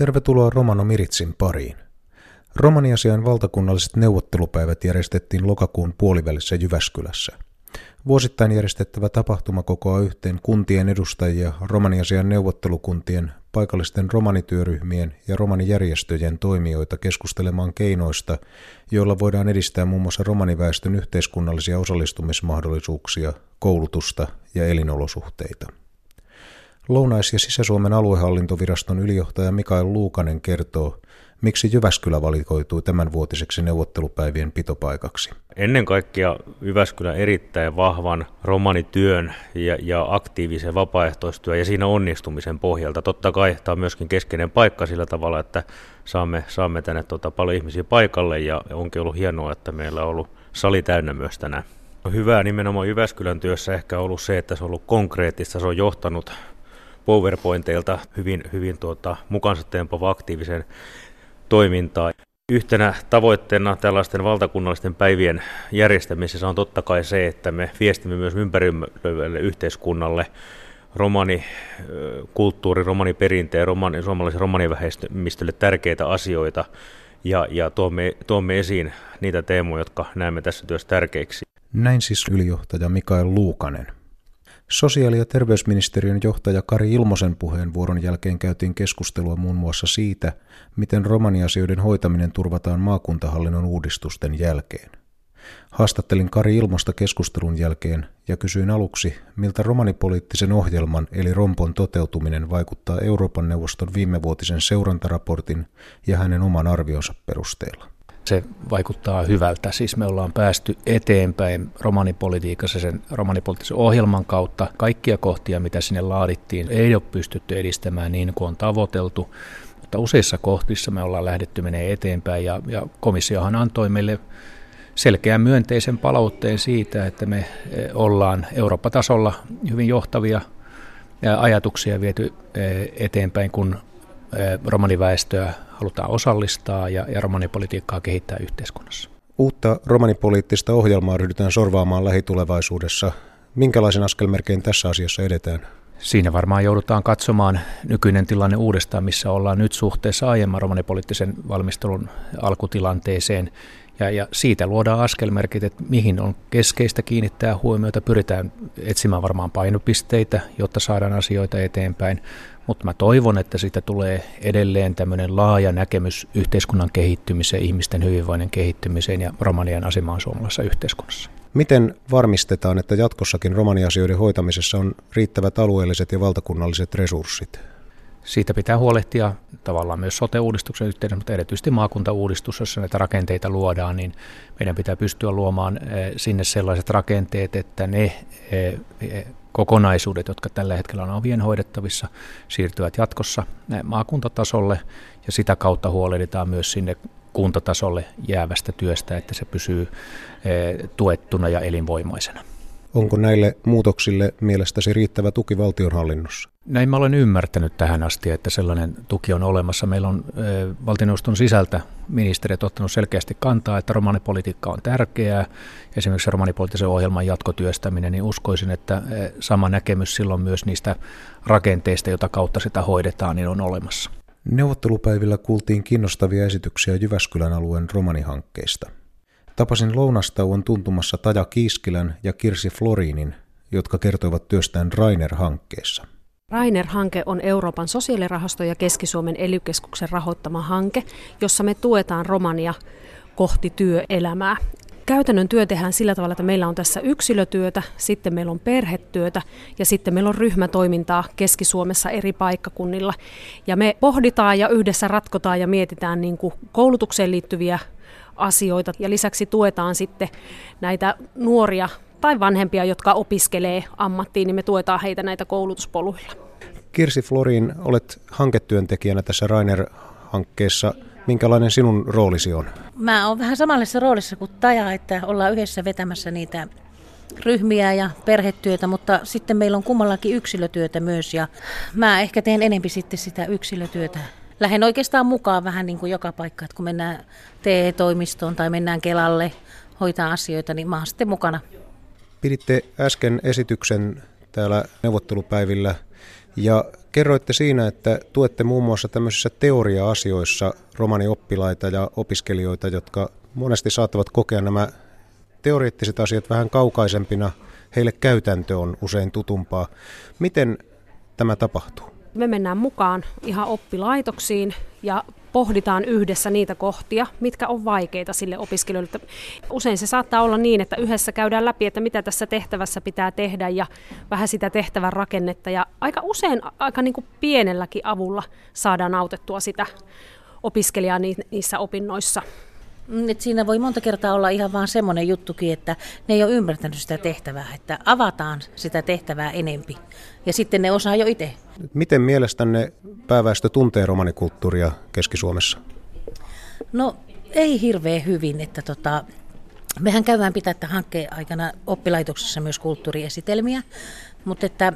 Tervetuloa Romano Miritsin pariin. Romaniasian valtakunnalliset neuvottelupäivät järjestettiin lokakuun puolivälissä Jyväskylässä. Vuosittain järjestettävä tapahtuma kokoaa yhteen kuntien edustajia, romaniasian neuvottelukuntien, paikallisten romanityöryhmien ja romanijärjestöjen toimijoita keskustelemaan keinoista, joilla voidaan edistää muun muassa romaniväestön yhteiskunnallisia osallistumismahdollisuuksia, koulutusta ja elinolosuhteita. Lounais- ja Sisä-Suomen aluehallintoviraston ylijohtaja Mikael Luukanen kertoo, miksi Jyväskylä valikoitui tämänvuotiseksi neuvottelupäivien pitopaikaksi. Ennen kaikkea Jyväskylän erittäin vahvan romanityön ja, ja aktiivisen vapaaehtoistyön ja siinä onnistumisen pohjalta. Totta kai tämä on myöskin keskeinen paikka sillä tavalla, että saamme, saamme tänne tota paljon ihmisiä paikalle ja onkin ollut hienoa, että meillä on ollut sali täynnä myös tänään. Hyvää nimenomaan Jyväskylän työssä ehkä ollut se, että se on ollut konkreettista, se on johtanut PowerPointeilta hyvin, hyvin tuota, mukansa tempova aktiivisen toimintaa. Yhtenä tavoitteena tällaisten valtakunnallisten päivien järjestämisessä on totta kai se, että me viestimme myös ympäröivälle yhteiskunnalle romani kulttuuri, romani perinteen, romani, suomalaisen romanivähemmistölle tärkeitä asioita ja, ja tuomme, tuomme esiin niitä teemoja, jotka näemme tässä työssä tärkeiksi. Näin siis ylijohtaja Mikael Luukanen. Sosiaali- ja terveysministeriön johtaja Kari Ilmosen puheenvuoron jälkeen käytiin keskustelua muun muassa siitä, miten romaniasioiden hoitaminen turvataan maakuntahallinnon uudistusten jälkeen. Haastattelin Kari Ilmosta keskustelun jälkeen ja kysyin aluksi, miltä romanipoliittisen ohjelman eli Rompon toteutuminen vaikuttaa Euroopan neuvoston viimevuotisen seurantaraportin ja hänen oman arvionsa perusteella se vaikuttaa hyvältä. Siis me ollaan päästy eteenpäin romanipolitiikassa sen romanipoliittisen ohjelman kautta. Kaikkia kohtia, mitä sinne laadittiin, ei ole pystytty edistämään niin kuin on tavoiteltu. Mutta useissa kohdissa me ollaan lähdetty menee eteenpäin ja, ja komissiohan antoi meille selkeän myönteisen palautteen siitä, että me eh, ollaan Eurooppa-tasolla hyvin johtavia ajatuksia viety eh, eteenpäin, kun eh, romaniväestöä halutaan osallistaa ja, ja romanipolitiikkaa kehittää yhteiskunnassa. Uutta romanipoliittista ohjelmaa ryhdytään sorvaamaan lähitulevaisuudessa. Minkälaisen askelmerkein tässä asiassa edetään? Siinä varmaan joudutaan katsomaan nykyinen tilanne uudestaan, missä ollaan nyt suhteessa aiemman romanipoliittisen valmistelun alkutilanteeseen. Ja, ja siitä luodaan askelmerkit, että mihin on keskeistä kiinnittää huomiota. Pyritään etsimään varmaan painopisteitä, jotta saadaan asioita eteenpäin. Mutta mä toivon, että siitä tulee edelleen tämmöinen laaja näkemys yhteiskunnan kehittymiseen, ihmisten hyvinvoinnin kehittymiseen ja romanian asemaan suomalaisessa yhteiskunnassa. Miten varmistetaan, että jatkossakin romaniasioiden hoitamisessa on riittävät alueelliset ja valtakunnalliset resurssit? Siitä pitää huolehtia tavallaan myös sote-uudistuksen yhteydessä, mutta erityisesti maakuntauudistus, jossa näitä rakenteita luodaan, niin meidän pitää pystyä luomaan eh, sinne sellaiset rakenteet, että ne eh, eh, kokonaisuudet, jotka tällä hetkellä on ovien hoidettavissa, siirtyvät jatkossa maakuntatasolle ja sitä kautta huolehditaan myös sinne kuntatasolle jäävästä työstä, että se pysyy tuettuna ja elinvoimaisena. Onko näille muutoksille mielestäsi riittävä tuki valtionhallinnossa? Näin mä olen ymmärtänyt tähän asti, että sellainen tuki on olemassa. Meillä on valtioneuvoston sisältä ministerit ottanut selkeästi kantaa, että romanipolitiikka on tärkeää. Esimerkiksi romanipoliittisen ohjelman jatkotyöstäminen, niin uskoisin, että sama näkemys silloin myös niistä rakenteista, jota kautta sitä hoidetaan, niin on olemassa. Neuvottelupäivillä kuultiin kiinnostavia esityksiä Jyväskylän alueen romanihankkeista. Tapasin lounastauon tuntumassa Taja Kiiskilän ja Kirsi Florinin, jotka kertoivat työstään Rainer-hankkeessa. Rainer-hanke on Euroopan sosiaalirahasto ja Keski-Suomen ely rahoittama hanke, jossa me tuetaan Romania kohti työelämää. Käytännön työ tehdään sillä tavalla, että meillä on tässä yksilötyötä, sitten meillä on perhetyötä ja sitten meillä on ryhmätoimintaa Keski-Suomessa eri paikkakunnilla. Ja me pohditaan ja yhdessä ratkotaan ja mietitään niin kuin koulutukseen liittyviä asioita ja lisäksi tuetaan sitten näitä nuoria tai vanhempia, jotka opiskelee ammattiin, niin me tuetaan heitä näitä koulutuspoluilla. Kirsi Florin, olet hanketyöntekijänä tässä Rainer-hankkeessa. Minkälainen sinun roolisi on? Mä oon vähän samanlaisessa roolissa kuin Taja, että ollaan yhdessä vetämässä niitä ryhmiä ja perhetyötä, mutta sitten meillä on kummallakin yksilötyötä myös ja mä ehkä teen enempi sitten sitä yksilötyötä. Lähden oikeastaan mukaan vähän niin kuin joka paikka, että kun mennään TE-toimistoon tai mennään Kelalle hoitaa asioita, niin mä oon sitten mukana Piditte äsken esityksen täällä neuvottelupäivillä. Ja kerroitte siinä, että tuette muun muassa tämmöisissä teoria-asioissa romanioppilaita ja opiskelijoita, jotka monesti saattavat kokea nämä teoreettiset asiat vähän kaukaisempina. Heille käytäntö on usein tutumpaa. Miten tämä tapahtuu? Me mennään mukaan ihan oppilaitoksiin ja pohditaan yhdessä niitä kohtia, mitkä on vaikeita sille opiskelijoille. Usein se saattaa olla niin, että yhdessä käydään läpi, että mitä tässä tehtävässä pitää tehdä ja vähän sitä tehtävän rakennetta. Ja aika usein aika niin kuin pienelläkin avulla saadaan autettua sitä opiskelijaa niissä opinnoissa. Mm, et siinä voi monta kertaa olla ihan vaan semmoinen juttukin, että ne ei ole ymmärtänyt sitä tehtävää, että avataan sitä tehtävää enempi ja sitten ne osaa jo itse. Miten mielestänne pääväestö tuntee romanikulttuuria Keski-Suomessa? No ei hirveän hyvin, että tota, mehän käydään pitää hankkeen aikana oppilaitoksessa myös kulttuuriesitelmiä, mutta että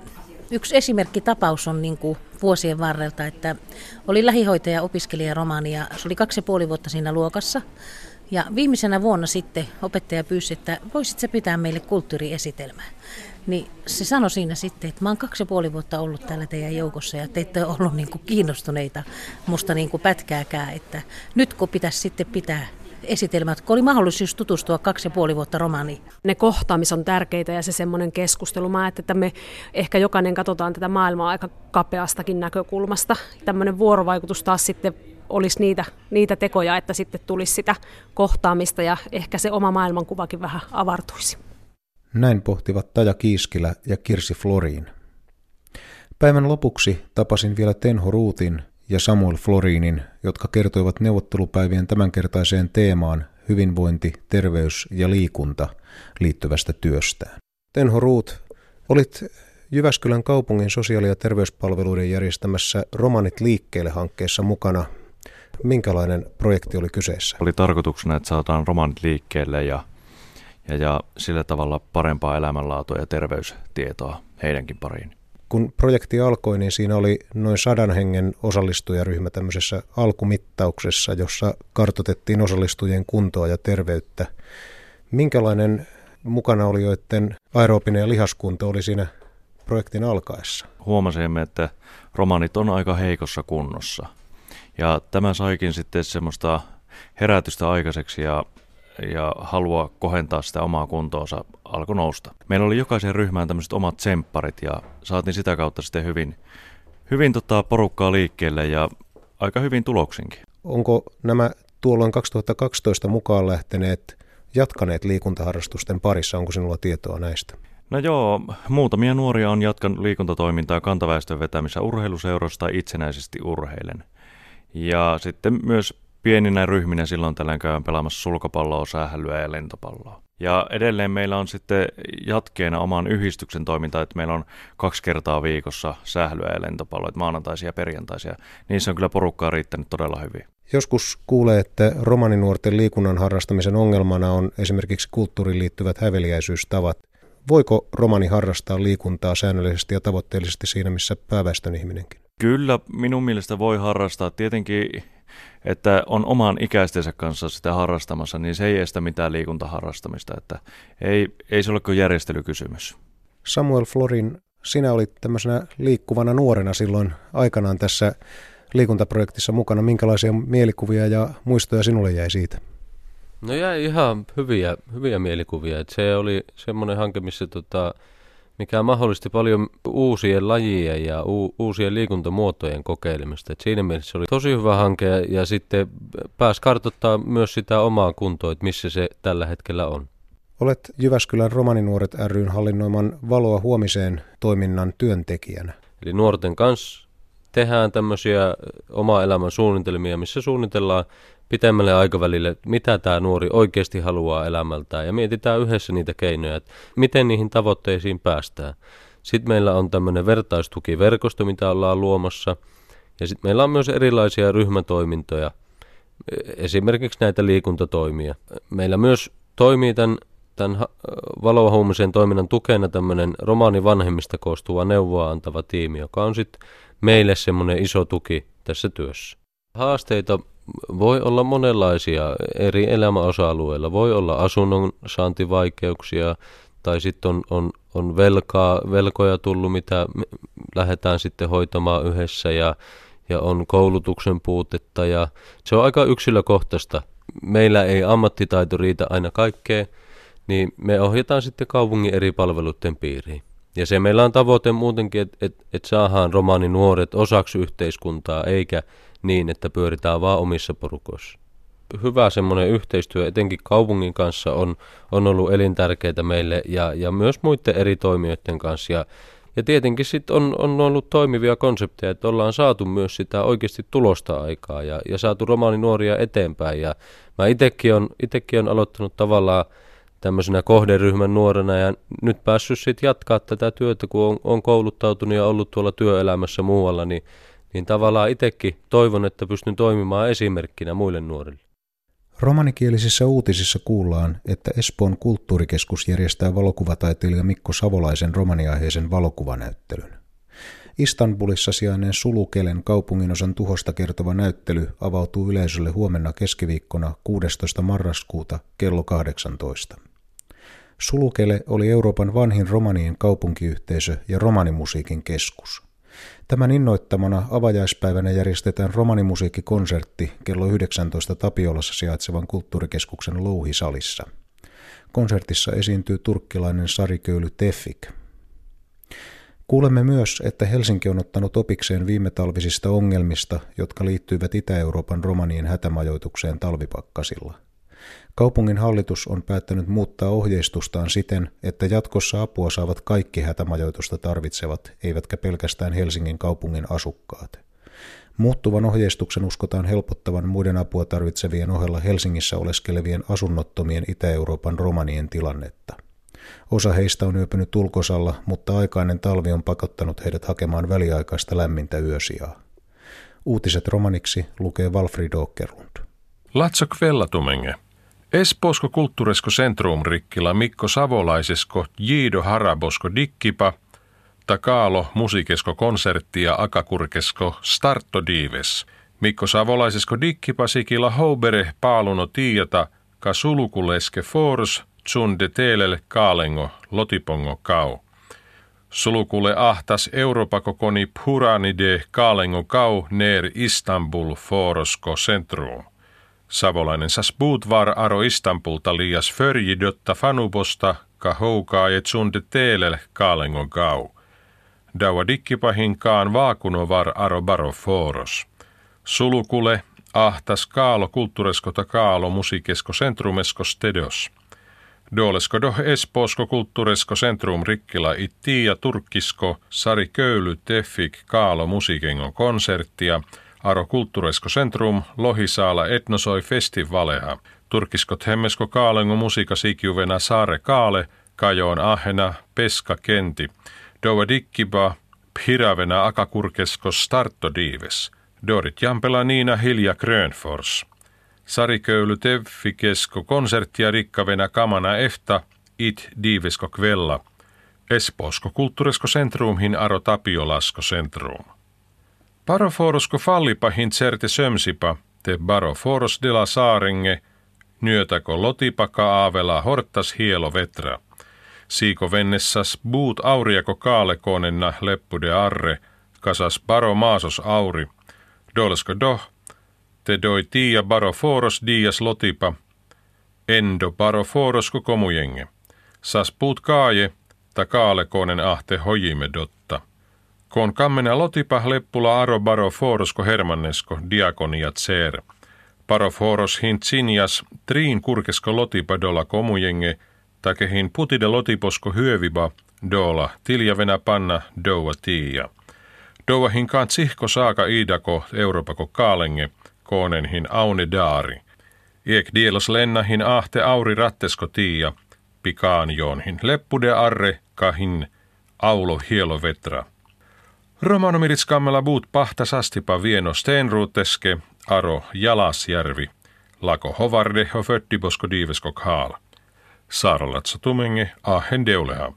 yksi esimerkkitapaus on niin kuin vuosien varrelta, että oli lähihoitaja opiskelija romania, se oli kaksi ja puoli vuotta siinä luokassa. Ja viimeisenä vuonna sitten opettaja pyysi, että voisit se pitää meille kulttuuriesitelmää. Niin se sanoi siinä sitten, että mä oon kaksi ja puoli vuotta ollut täällä teidän joukossa ja te ette ole ollut niin kuin kiinnostuneita musta niin kuin pätkääkään, että nyt kun pitäisi sitten pitää esitelmät, kun oli mahdollisuus tutustua kaksi ja puoli vuotta romaaniin. Ne kohtaamiset on tärkeitä ja se semmoinen keskustelu. Mä että me ehkä jokainen katsotaan tätä maailmaa aika kapeastakin näkökulmasta. Tämmöinen vuorovaikutus taas sitten olisi niitä, niitä tekoja, että sitten tulisi sitä kohtaamista ja ehkä se oma maailmankuvakin vähän avartuisi. Näin pohtivat Taja Kiiskilä ja Kirsi Floriin. Päivän lopuksi tapasin vielä Tenho Ruutin ja Samuel Floriinin, jotka kertoivat neuvottelupäivien tämänkertaiseen teemaan hyvinvointi, terveys ja liikunta liittyvästä työstään. Tenho Ruut, olit Jyväskylän kaupungin sosiaali- ja terveyspalveluiden järjestämässä Romanit liikkeelle hankkeessa mukana. Minkälainen projekti oli kyseessä? Oli tarkoituksena, että saadaan romanit liikkeelle ja, ja, ja sillä tavalla parempaa elämänlaatua ja terveystietoa heidänkin pariin kun projekti alkoi, niin siinä oli noin sadan hengen osallistujaryhmä tämmöisessä alkumittauksessa, jossa kartotettiin osallistujien kuntoa ja terveyttä. Minkälainen mukana oli joiden aerobinen ja lihaskunto oli siinä projektin alkaessa? Huomasimme, että romanit on aika heikossa kunnossa. Ja tämä saikin sitten semmoista herätystä aikaiseksi ja ja halua kohentaa sitä omaa kuntoonsa alkoi nousta. Meillä oli jokaisen ryhmään tämmöiset omat tsempparit ja saatiin sitä kautta sitten hyvin, hyvin tota porukkaa liikkeelle ja aika hyvin tuloksinkin. Onko nämä tuolloin 2012 mukaan lähteneet jatkaneet liikuntaharrastusten parissa? Onko sinulla tietoa näistä? No joo, muutamia nuoria on jatkanut liikuntatoimintaa kantaväestön vetämissä urheiluseurosta itsenäisesti urheilen. Ja sitten myös pieninä ryhminä silloin tällöin käydään pelaamassa sulkapalloa, sählyä ja lentopalloa. Ja edelleen meillä on sitten jatkeena oman yhdistyksen toiminta, että meillä on kaksi kertaa viikossa sählyä ja lentopalloa, että maanantaisia ja perjantaisia. Niissä on kyllä porukkaa riittänyt todella hyvin. Joskus kuulee, että romaninuorten liikunnan harrastamisen ongelmana on esimerkiksi kulttuuriin liittyvät häveliäisyystavat. Voiko romani harrastaa liikuntaa säännöllisesti ja tavoitteellisesti siinä, missä pääväestön ihminenkin? Kyllä, minun mielestä voi harrastaa. Tietenkin että on oman ikäistensä kanssa sitä harrastamassa, niin se ei estä mitään liikuntaharrastamista, että ei, ei se ole kuin järjestelykysymys. Samuel Florin, sinä olit tämmöisenä liikkuvana nuorena silloin aikanaan tässä liikuntaprojektissa mukana. Minkälaisia mielikuvia ja muistoja sinulle jäi siitä? No jäi ihan hyviä, hyviä mielikuvia. Et se oli semmoinen hanke, missä tota, mikä mahdollisti paljon uusien lajien ja u- uusien liikuntamuotojen kokeilemista. Et siinä mielessä se oli tosi hyvä hanke ja sitten pääsi kartoittaa myös sitä omaa kuntoa, että missä se tällä hetkellä on. Olet Jyväskylän Romaninuoret ryn hallinnoiman Valoa huomiseen toiminnan työntekijänä. Eli nuorten kanssa tehdään tämmöisiä oma elämän suunnitelmia, missä suunnitellaan pitemmälle aikavälille, mitä tämä nuori oikeasti haluaa elämältään ja mietitään yhdessä niitä keinoja, että miten niihin tavoitteisiin päästään. Sitten meillä on tämmöinen vertaistukiverkosto, mitä ollaan luomassa ja sitten meillä on myös erilaisia ryhmätoimintoja, esimerkiksi näitä liikuntatoimia. Meillä myös toimii tämän, tämän valohuumisen toiminnan tukena tämmöinen romaani vanhemmista koostuva neuvoa antava tiimi, joka on sitten meille semmoinen iso tuki tässä työssä. Haasteita voi olla monenlaisia eri elämäosa-alueilla. Voi olla asunnon saantivaikeuksia tai sitten on, on on velkaa, velkoja tullut, mitä lähdetään sitten hoitamaan yhdessä ja, ja on koulutuksen puutetta ja se on aika yksilökohtaista. Meillä ei ammattitaito riitä aina kaikkeen, niin me ohjataan sitten kaupungin eri palveluiden piiriin. Ja se meillä on tavoite muutenkin, että et, et saadaan romani nuoret osaksi yhteiskuntaa, eikä niin, että pyöritään vaan omissa porukoissa. Hyvä semmoinen yhteistyö, etenkin kaupungin kanssa, on, on ollut elintärkeää meille ja, ja myös muiden eri toimijoiden kanssa. Ja, ja tietenkin sitten on, on ollut toimivia konsepteja, että ollaan saatu myös sitä oikeasti tulosta aikaa ja, ja saatu romaani nuoria eteenpäin. Ja mä itsekin on, on aloittanut tavallaan tämmöisenä kohderyhmän nuorena ja nyt päässyt sitten jatkaa tätä työtä, kun on, on kouluttautunut ja ollut tuolla työelämässä muualla, niin, niin tavallaan itsekin toivon, että pystyn toimimaan esimerkkinä muille nuorille. Romanikielisissä uutisissa kuullaan, että Espoon kulttuurikeskus järjestää valokuvataiteilija Mikko Savolaisen romaniaiheisen valokuvanäyttelyn. Istanbulissa sijainneen Sulukelen kaupunginosan tuhosta kertova näyttely avautuu yleisölle huomenna keskiviikkona 16. marraskuuta kello 18. Sulukele oli Euroopan vanhin romanien kaupunkiyhteisö ja romanimusiikin keskus. Tämän innoittamana avajaispäivänä järjestetään romanimusiikkikonsertti kello 19 Tapiolassa sijaitsevan kulttuurikeskuksen Louhisalissa. Konsertissa esiintyy turkkilainen sariköyly Tefik. Kuulemme myös, että Helsinki on ottanut opikseen viime talvisista ongelmista, jotka liittyivät Itä-Euroopan romanien hätämajoitukseen talvipakkasilla. Kaupungin hallitus on päättänyt muuttaa ohjeistustaan siten, että jatkossa apua saavat kaikki hätämajoitusta tarvitsevat, eivätkä pelkästään Helsingin kaupungin asukkaat. Muuttuvan ohjeistuksen uskotaan helpottavan muiden apua tarvitsevien ohella Helsingissä oleskelevien asunnottomien Itä-Euroopan romanien tilannetta. Osa heistä on yöpynyt ulkosalla, mutta aikainen talvi on pakottanut heidät hakemaan väliaikaista lämmintä yösijaa. Uutiset romaniksi lukee Walfrid Åkerlund. Latso kvellatumenge. Espoosko kulttuuresko centrum rikkila Mikko Savolaisesko Jiido Harabosko Dikkipa Takaalo musikesko konserttia akakurkesko Starto Dives. Mikko Savolaisesko Dikkipa sikila Houbere Paaluno Tiiata Kasulukuleske Fors Tsunde Teelel Kaalengo Lotipongo Kau. Sulukule ahtas Europakokoni Puranide Kaalengo Kau Neer Istanbul Forosko Centrum. Savolainen sasbuut var aro Istanbulta lias förjidotta fanubosta ka houkaa et sunde teelel kaalengo gau. Daua dikkipahin kaan vaakuno var aro baro foros. Sulukule ahtas kaalo kulttuureskota kaalo musiikesko centrumesko stedos. Dolesko doh espoosko kulttuuresko centrum rikkila ittia turkkisko sari köyly teffik kaalo musiikengon konserttia – Aro Kulttuuresko Centrum, Lohisaala etnosoi festivaleha. Turkiskot hemmesko kaalengo musiika sikjuvena saare kaale, kajoon ahena, peska kenti. Doa dikkiba, piravena akakurkesko starto diives. Dorit jampela Niina Hilja Grönfors. Sariköyly teffikesko konserttia rikkavena kamana efta, it diivesko kvella. Espoosko kulttuuresko centrumhin aro Tapiolasko centrum. Paroforosko fallipahin certe sömsipa, te baroforos de la saarenge, nyötäko lotipaka aavela hortas hielo vetra. Siiko vennessas buut auriako kaalekonenna leppude arre, kasas baro maasos auri. Dolsko doh, te doi tiia baroforos dias lotipa, endo baroforosko komujenge. Sas puut kaaje, ta kaalekonen ahte hojime dotta. Kon kammena lotipa leppula aro baro forosko hermannesko diakonia tser. Paro foros hin sinjas triin kurkesko lotipa dola komujenge, takehin putide lotiposko hyöviba dola tiljavena panna doua tiia. Doua hin kaan tsihko saaka iidako Euroopako kaalenge, koonenhin aune daari. Iek dielos lennahin ahte auri rattesko tiia, pikaan joonhin leppude arre kahin aulo hielo vetra. Romanomiris kammela buut pahta sastipa vieno stenruuteske, aro jalasjärvi, lako hovarde ho föttibosko diivesko kaal. Saaralatsa tumenge ahen deuleha.